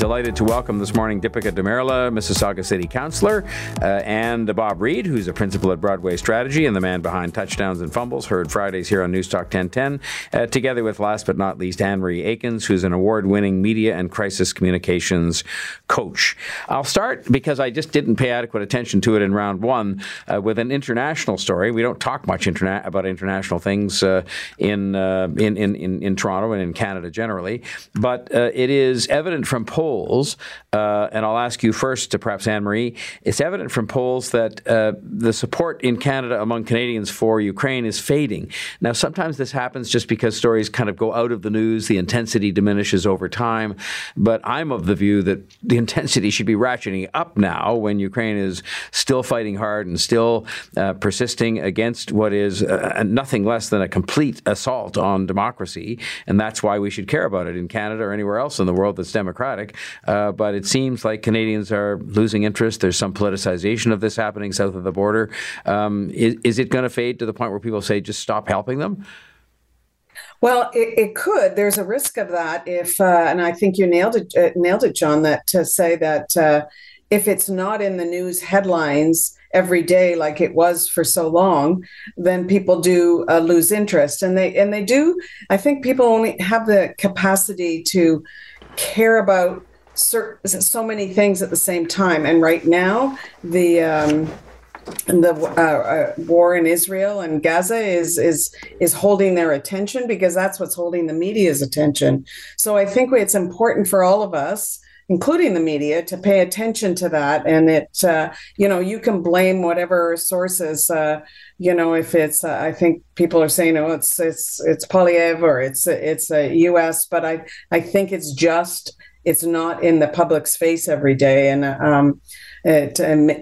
Delighted to welcome this morning Dipika Damerla, Mississauga City Councillor, uh, and Bob Reid, who's a principal at Broadway Strategy and the man behind Touchdowns and Fumbles, heard Fridays here on Newstalk 1010, uh, together with, last but not least, Anne Marie Aikins, who's an award winning media and crisis communications coach. I'll start because I just didn't pay adequate attention to it in round one uh, with an international story. We don't talk much interna- about international things uh, in, uh, in, in, in, in, Toronto and in Canada generally, but uh, it is evident from polls polls, uh, and I'll ask you first to perhaps Anne Marie. It's evident from polls that uh, the support in Canada among Canadians for Ukraine is fading. Now, sometimes this happens just because stories kind of go out of the news, the intensity diminishes over time. But I'm of the view that the intensity should be ratcheting up now when Ukraine is still fighting hard and still uh, persisting against what is uh, nothing less than a complete assault on democracy. And that's why we should care about it in Canada or anywhere else in the world that's democratic. Uh, but it seems like Canadians are losing interest. There's some politicization of this happening south of the border. Um, is, is it going to fade to the point where people say just stop helping them? Well, it, it, could. There's a risk of that if, uh, and I think you nailed it, uh, nailed it, John. That to say that uh, if it's not in the news headlines every day like it was for so long, then people do uh, lose interest, and they and they do. I think people only have the capacity to care about so many things at the same time. And right now, the um, the uh, uh, war in Israel and Gaza is is is holding their attention because that's what's holding the media's attention. So I think it's important for all of us including the media, to pay attention to that. And it, uh, you know, you can blame whatever sources, uh, you know, if it's, uh, I think people are saying, oh, it's it's it's Poilievre or it's it's a U.S., but I I think it's just it's not in the public's face every day, and um, it,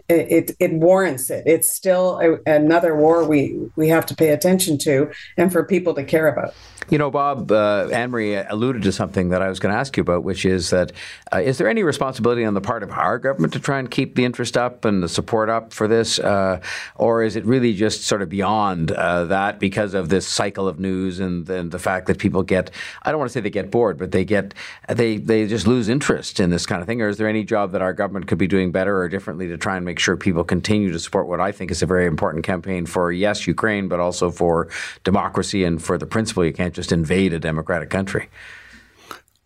it it warrants it. It's still a, another war we we have to pay attention to, and for people to care about. You know, Bob, uh, Anne Marie alluded to something that I was going to ask you about, which is that uh, is there any responsibility on the part of our government to try and keep the interest up and the support up for this, uh, or is it really just sort of beyond uh, that because of this cycle of news and, and the fact that people get I don't want to say they get bored, but they get they they just lose interest in this kind of thing, or is there any job that our government could be doing better or differently to try and make sure people continue to support what I think is a very important campaign for yes Ukraine, but also for democracy and for the principle you can't just invade a democratic country.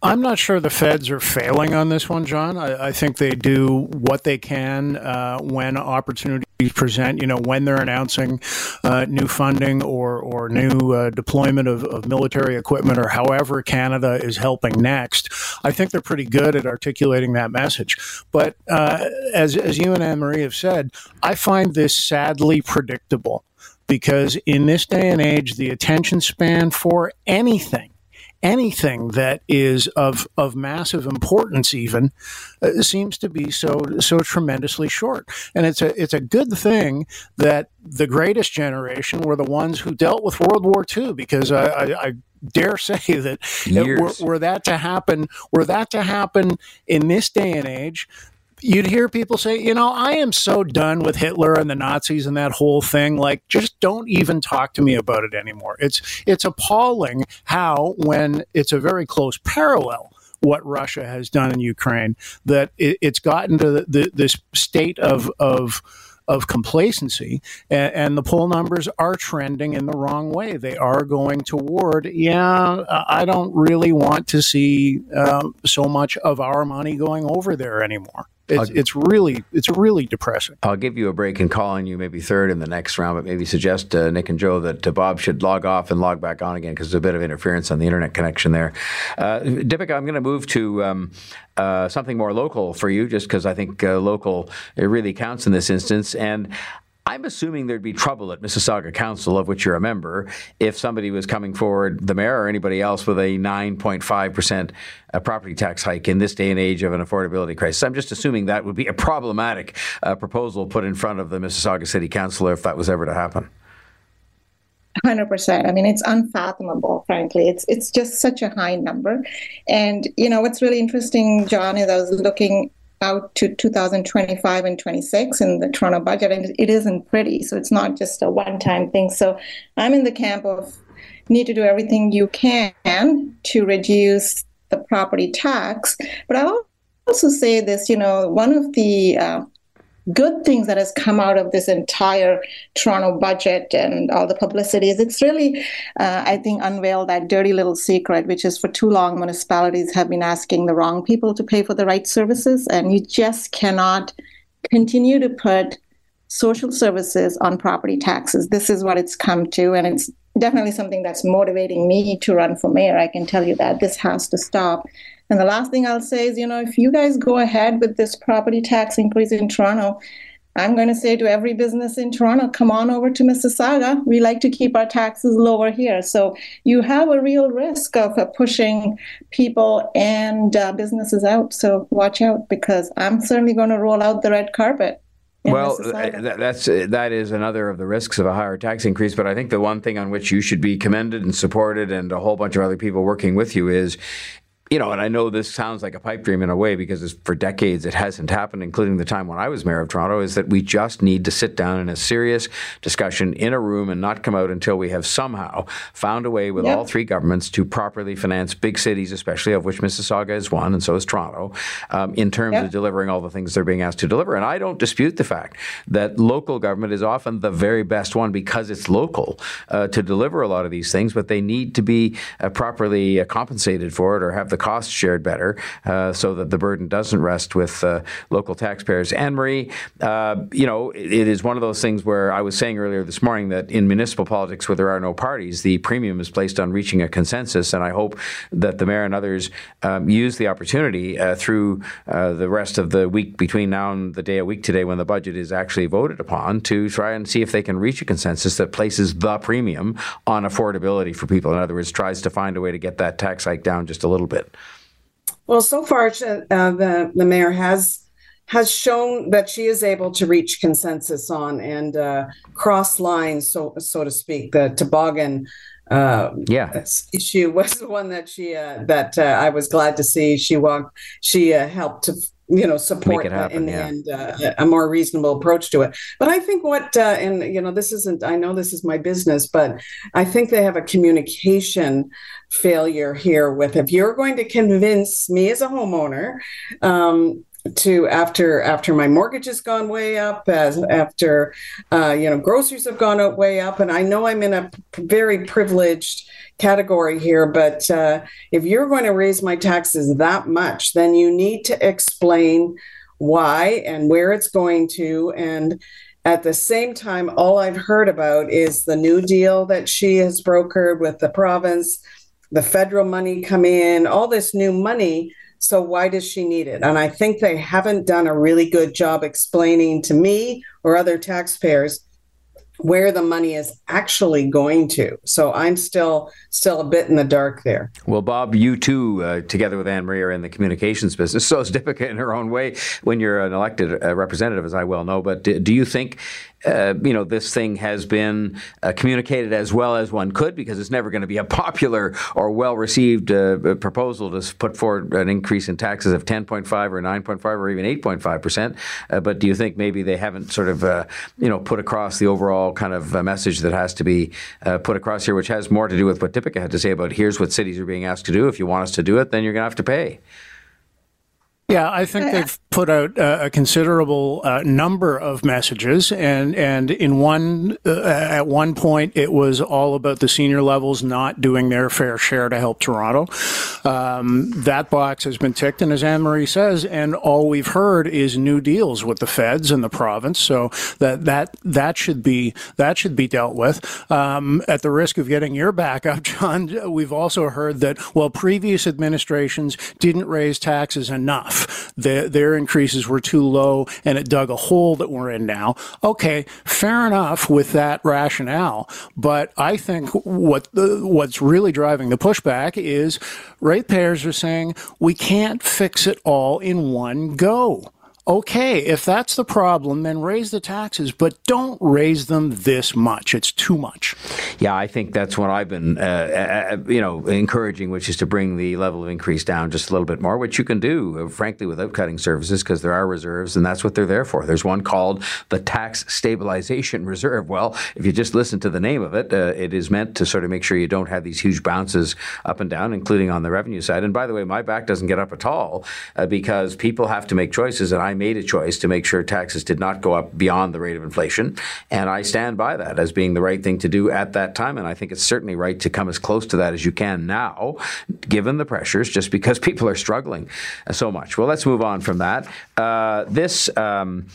I'm not sure the feds are failing on this one, John. I, I think they do what they can uh, when opportunities present. You know, when they're announcing uh, new funding or or new uh, deployment of, of, military equipment, or however Canada is helping next. I think they're pretty good at articulating that message. But uh, as as you and Anne Marie have said, I find this sadly predictable because in this day and age, the attention span for anything anything that is of of massive importance even uh, seems to be so so tremendously short. And it's a it's a good thing that the greatest generation were the ones who dealt with World War II because I, I, I dare say that were, were, that to happen were that to happen in this day and age you'd hear people say, you know, I am so done with Hitler and the Nazis and that whole thing. Like, just don't even talk to me about it anymore. It's it's appalling how, when it's a very close parallel, what Russia has done in Ukraine, that it, it's gotten to the, the, this state of of of complacency, and, and, the poll numbers are trending in the wrong way. They are going toward, yeah, I don't really want to see um, so much of our money going over there anymore. It's, it's really it's really depressing. I'll give you a break and call on you maybe third in the next round, but maybe suggest uh, Nick and Joe that uh, Bob should log off and log back on again because there's a bit of interference on the internet connection there. Uh, I'm going to move to um, uh, something more local for you, just because I think uh, local it really counts in this instance. And I'm assuming there'd be trouble at Mississauga Council, of which you're a member, if somebody was coming forward, the mayor or anybody else, with a 9.5% uh, property tax hike in this day and age of an affordability crisis. I'm just assuming that would be a problematic uh, proposal put in front of the Mississauga City Council if that was ever to happen. 100%. I mean, it's unfathomable, frankly. It's it's just such a high number. And, you know, what's really interesting, John, is I was looking out to 2025 and 26 in the Toronto budget, and it isn't pretty. So it's not just a one time thing. So I'm in the camp of need to do everything you can to reduce the property tax. But I'll also say this you know, one of the uh, good things that has come out of this entire Toronto budget and all the publicity is it's really, uh, I think, unveiled that dirty little secret, which is for too long municipalities have been asking the wrong people to pay for the right services, and you just cannot continue to put social services on property taxes. This is what it's come to, and it's definitely something that's motivating me to run for mayor. I can tell you that this has to stop. And the last thing I'll say is, you know, if you guys go ahead with this property tax increase in Toronto, I'm going to say to every business in Toronto, come on over to Mississauga. We like to keep our taxes lower here. So you have a real risk of uh, pushing people and uh, businesses out. So watch out because I'm certainly going to roll out the red carpet. Well, that's that is another of the risks of a higher tax increase. But I think the one thing on which you should be commended and supported, and a whole bunch of other people working with you, is you know, and I know this sounds like a pipe dream in a way because for decades it hasn't happened, including the time when I was mayor of Toronto, is that we just need to sit down in a serious discussion in a room and not come out until we have somehow found a way with yep. all three governments to properly finance big cities, especially of which Mississauga is one, and so is Toronto, um, in terms yep. of delivering all the things they're being asked to deliver. And I don't dispute the fact that local government is often the very best one because it's local uh, to deliver a lot of these things, but they need to be uh, properly uh, compensated for it or have the costs shared better uh, so that the burden doesn't rest with uh, local taxpayers. Anne Marie, uh, you know, it, is one of those things where I was saying earlier this morning that in municipal politics where there are no parties, the premium is placed on reaching a consensus. And I hope that the mayor and others um, use the opportunity uh, through uh, the rest of the week between now and the day a week today when the budget is actually voted upon to try and see if they can reach a consensus that places the premium on affordability for people. In other words, tries to find a way to get that tax hike down just a little bit. Well, so far, uh, the the mayor has has shown that she is able to reach consensus on and uh, cross lines, so so to speak. The toboggan uh, yeah issue was the one that she uh, that uh, I was glad to see. She walked. She uh, helped to you know support happen, in the yeah. end uh, a more reasonable approach to it but i think what uh, and you know this isn't i know this is my business but i think they have a communication failure here with if you're going to convince me as a homeowner um, to after after my mortgage has gone way up as after uh, you know groceries have gone up way up and i know i'm in a very privileged category here, but uh, if you're going to raise my taxes that much, then you need to explain why and where it's going to. And at the same time, all I've heard about is the new deal that she has brokered with the province, the federal money coming in, all this new money. So why does she need it? And I think they haven't done a really good job explaining to me or other taxpayers where the money is actually going to. So I'm still still a bit in the dark there. Well, Bob, you too, uh, together with Anne Marie, are in the communications business. So is Dipika in her own way when you're an elected uh, representative, as I well know. But do, do you think uh, you know, this thing has been uh, communicated as well as one could because it's never going to be a popular or well received uh, proposal to put forward an increase in taxes of 10.5 or 9.5 or even 8.5 percent. Uh, but do you think maybe they haven't sort of, uh, you know, put across the overall kind of message that has to be put across here, which has more to do with what Dipika had to say about here's what cities are being asked to do. If you want us to do it, then you're going to have to pay. Yeah, I think they've put out a considerable uh, number of messages, and and in one uh, at one point it was all about the senior levels not doing their fair share to help Toronto. Um, that box has been ticked, and as Anne Marie says, and all we've heard is new deals with the feds and the province. So that that that should be that should be dealt with. Um, at the risk of getting your back up, John, we've also heard that well, previous administrations didn't raise taxes enough. The, their increases were too low and it dug a hole that we're in now. Okay, fair enough with that rationale, but I think what the, what's really driving the pushback is ratepayers are saying we can't fix it all in one go. Okay, if that's the problem, then raise the taxes, but don't raise them this much. It's too much. Yeah, I think that's what I've been, uh, uh, you know, encouraging, which is to bring the level of increase down just a little bit more, which you can do, uh, frankly, without cutting services because there are reserves, and that's what they're there for. There's one called the Tax Stabilization Reserve. Well, if you just listen to the name of it, uh, it is meant to sort of make sure you don't have these huge bounces up and down, including on the revenue side. And by the way, my back doesn't get up at all uh, because people have to make choices, and I made a choice to make sure taxes did not go up beyond the rate of inflation. And I stand by that as being the right thing to do at that time. And I think it's certainly right to come as close to that as you can now, given the pressures, just because people are struggling so much. Well, let's move on from that. Uh, this um,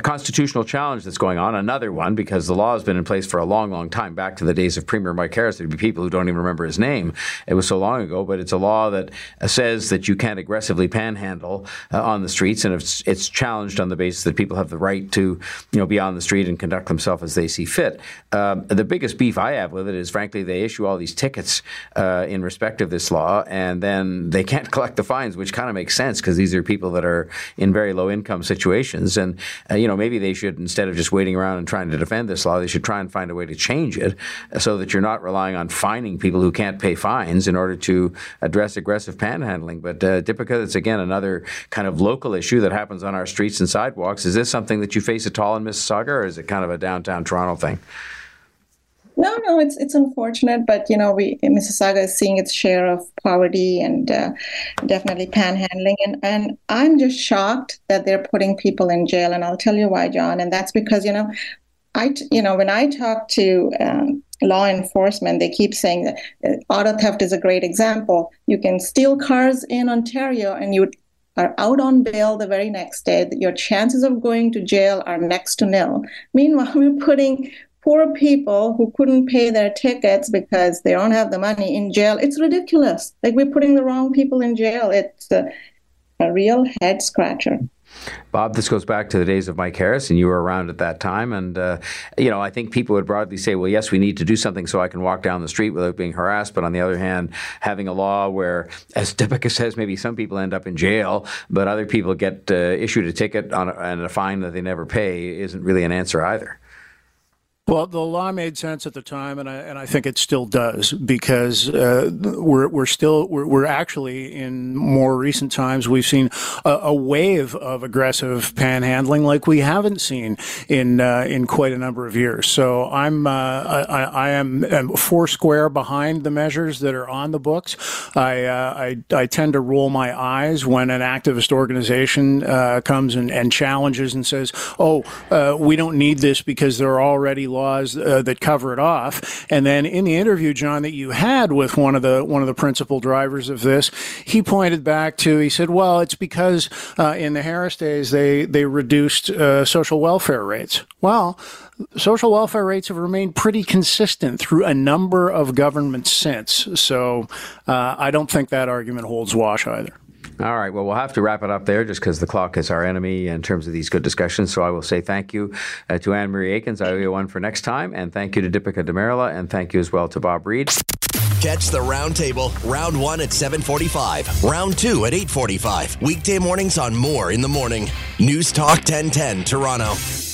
constitutional challenge that's going on, another one, because the law has been in place for a long, long time, back to the days of Premier Mike Harris. There'd be people who don't even remember his name. It was so long ago, but it's a law that says that you can't aggressively panhandle uh, on the streets, and it's, it's challenged on the basis that people have the right to, you know, be on the street and conduct themselves as they see fit. Um, the biggest beef I have with it is, frankly, they issue all these tickets uh, in respect of this law, and then they can't collect the fines, which kind of makes sense because these are people that are in very low income situations, and uh, you know, maybe they should instead of just waiting around and trying to defend this law, they should try and find a way to change it so that you're not relying on fining people who can't pay fines in order to address aggressive panhandling. But uh, Dipika, it's again another kind of local issue that happens on our streets and sidewalks. Is this something that you face at all in Mississauga, or is it kind of a downtown Toronto thing? No, no, it's it's unfortunate, but you know, we Mississauga is seeing its share of poverty and uh, definitely panhandling, and and I'm just shocked that they're putting people in jail, and I'll tell you why, John, and that's because you know, I you know when I talk to um, law enforcement, they keep saying that uh, auto theft is a great example. You can steal cars in Ontario, and you are out on bail the very next day, your chances of going to jail are next to nil. Meanwhile, we're putting poor people who couldn't pay their tickets because they don't have the money in jail. It's ridiculous. Like we're putting the wrong people in jail. It's a, a real head scratcher. Bob, this goes back to the days of Mike Harris, and you were around at that time. And, uh, you know, I think people would broadly say, well, yes, we need to do something so I can walk down the street without being harassed. But on the other hand, having a law where, as Dipika says, maybe some people end up in jail, but other people get uh, issued a ticket a, and a fine that they never pay isn't really an answer either. Well, the law made sense at the time, and I and I think it still does because uh, we're we're still we're, we're actually in more recent times we've seen a, a wave of aggressive panhandling like we haven't seen in uh, in quite a number of years. So I'm uh, I, I am, am four square behind the measures that are on the books. I uh, I, I tend to roll my eyes when an activist organization uh, comes and, and challenges and says, "Oh, uh, we don't need this because there are already." laws uh, that cover it off. And then in the interview, John, that you had with one of the one of the principal drivers of this, he pointed back to he said, "Well, it's because uh, in the Harris days they they reduced uh, social welfare rates." Well, social welfare rates have remained pretty consistent through a number of governments since. So uh, I don't think that argument holds wash either. All right. Well, we'll have to wrap it up there just because the clock is our enemy in terms of these good discussions. So I will say thank you uh, to Anne Marie Aikins. I owe you one for next time. And thank you to Dipika Damerla. And thank you as well to Bob Reid. Catch the roundtable. Round one at 745. Round two at 845. Weekday mornings on Moore in the Morning. News Talk 1010 Toronto.